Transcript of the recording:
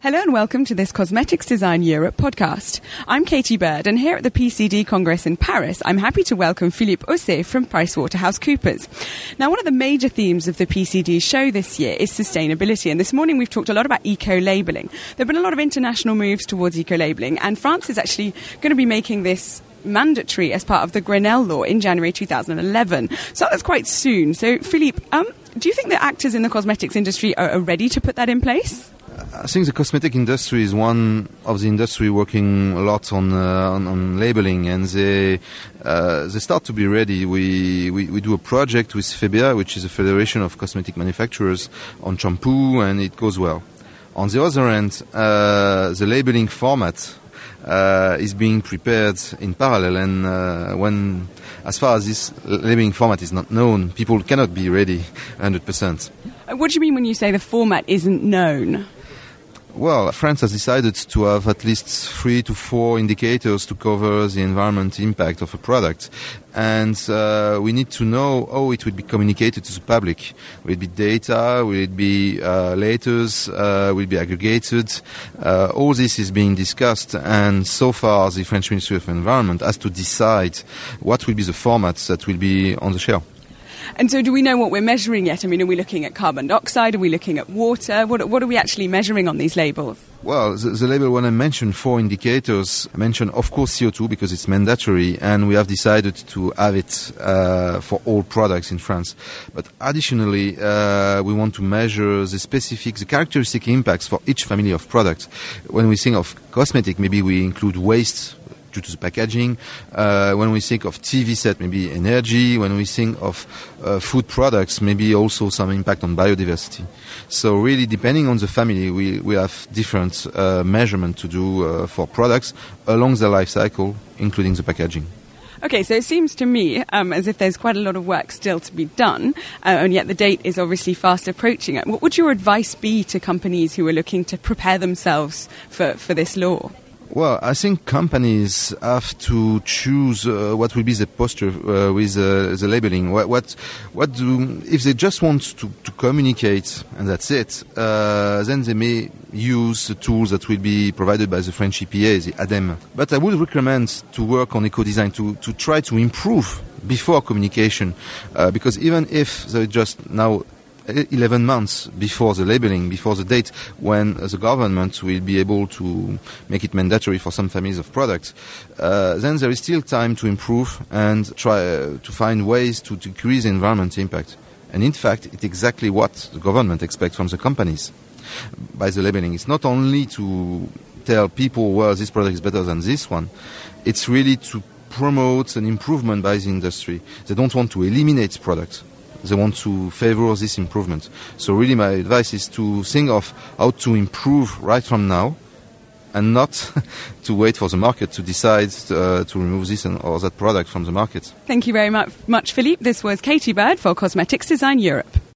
Hello and welcome to this Cosmetics Design Europe podcast. I'm Katie Bird and here at the PCD Congress in Paris, I'm happy to welcome Philippe Osset from PricewaterhouseCoopers. Now, one of the major themes of the PCD show this year is sustainability and this morning we've talked a lot about eco-labelling. There have been a lot of international moves towards eco-labelling and France is actually going to be making this mandatory as part of the Grenelle law in January 2011. So that's quite soon. So, Philippe, um, do you think the actors in the cosmetics industry are ready to put that in place? I think the cosmetic industry is one of the industry working a lot on uh, on, on, labeling, and they uh, they start to be ready. We, we, we do a project with FEBEA, which is a federation of cosmetic manufacturers, on shampoo, and it goes well. On the other hand, uh, the labeling format uh, is being prepared in parallel, and uh, when as far as this labeling format is not known, people cannot be ready 100%. What do you mean when you say the format isn't known? Well, France has decided to have at least three to four indicators to cover the environment impact of a product. And uh, we need to know how it will be communicated to the public. Will it be data? Will it be uh, letters? Uh, will it be aggregated? Uh, all this is being discussed. And so far, the French Ministry of Environment has to decide what will be the formats that will be on the shelf. And so, do we know what we're measuring yet? I mean, are we looking at carbon dioxide? Are we looking at water? What, what are we actually measuring on these labels? Well, the, the, label, when I mentioned four indicators, I mentioned, of course, CO2 because it's mandatory, and we have decided to have it uh, for all products in France. But additionally, uh, we want to measure the specific, the characteristic impacts for each family of products. When we think of cosmetic, maybe we include waste due to the packaging. Uh, when we think of TV set, maybe energy. When we think of uh, food products, maybe also some impact on biodiversity. So really, depending on the family, we, we have different uh, measurement to do uh, for products along the life cycle, including the packaging. Okay, so it seems to me um, as if there's quite a lot of work still to be done, uh, and yet the date is obviously fast approaching. What would your advice be to companies who are looking to prepare themselves for, for this law? Well, I think companies have to choose uh, what will be the posture uh, with uh, the labeling. What, what, what do, if they just want to, to communicate and that's it, uh, then they may use the tools that will be provided by the French EPA, the ADEME. But I would recommend to work on eco-design to, to try to improve before communication, uh, because even if they just now 11 months before the labeling, before the date when the government will be able to make it mandatory for some families of products, uh, then there is still time to improve and try uh, to find ways to decrease the environment impact. And in fact, it's exactly what the government expects from the companies by the labeling. It's not only to tell people, well, this product is better than this one. It's really to promote an improvement by the industry. They don't want to eliminate products they want to favor this improvement. So really my advice is to think of how to improve right from now and not to wait for the market to decide uh, to remove this and, or that product from the market. Thank you very much, much, Philippe. This was Katie Bird for Cosmetics Design Europe.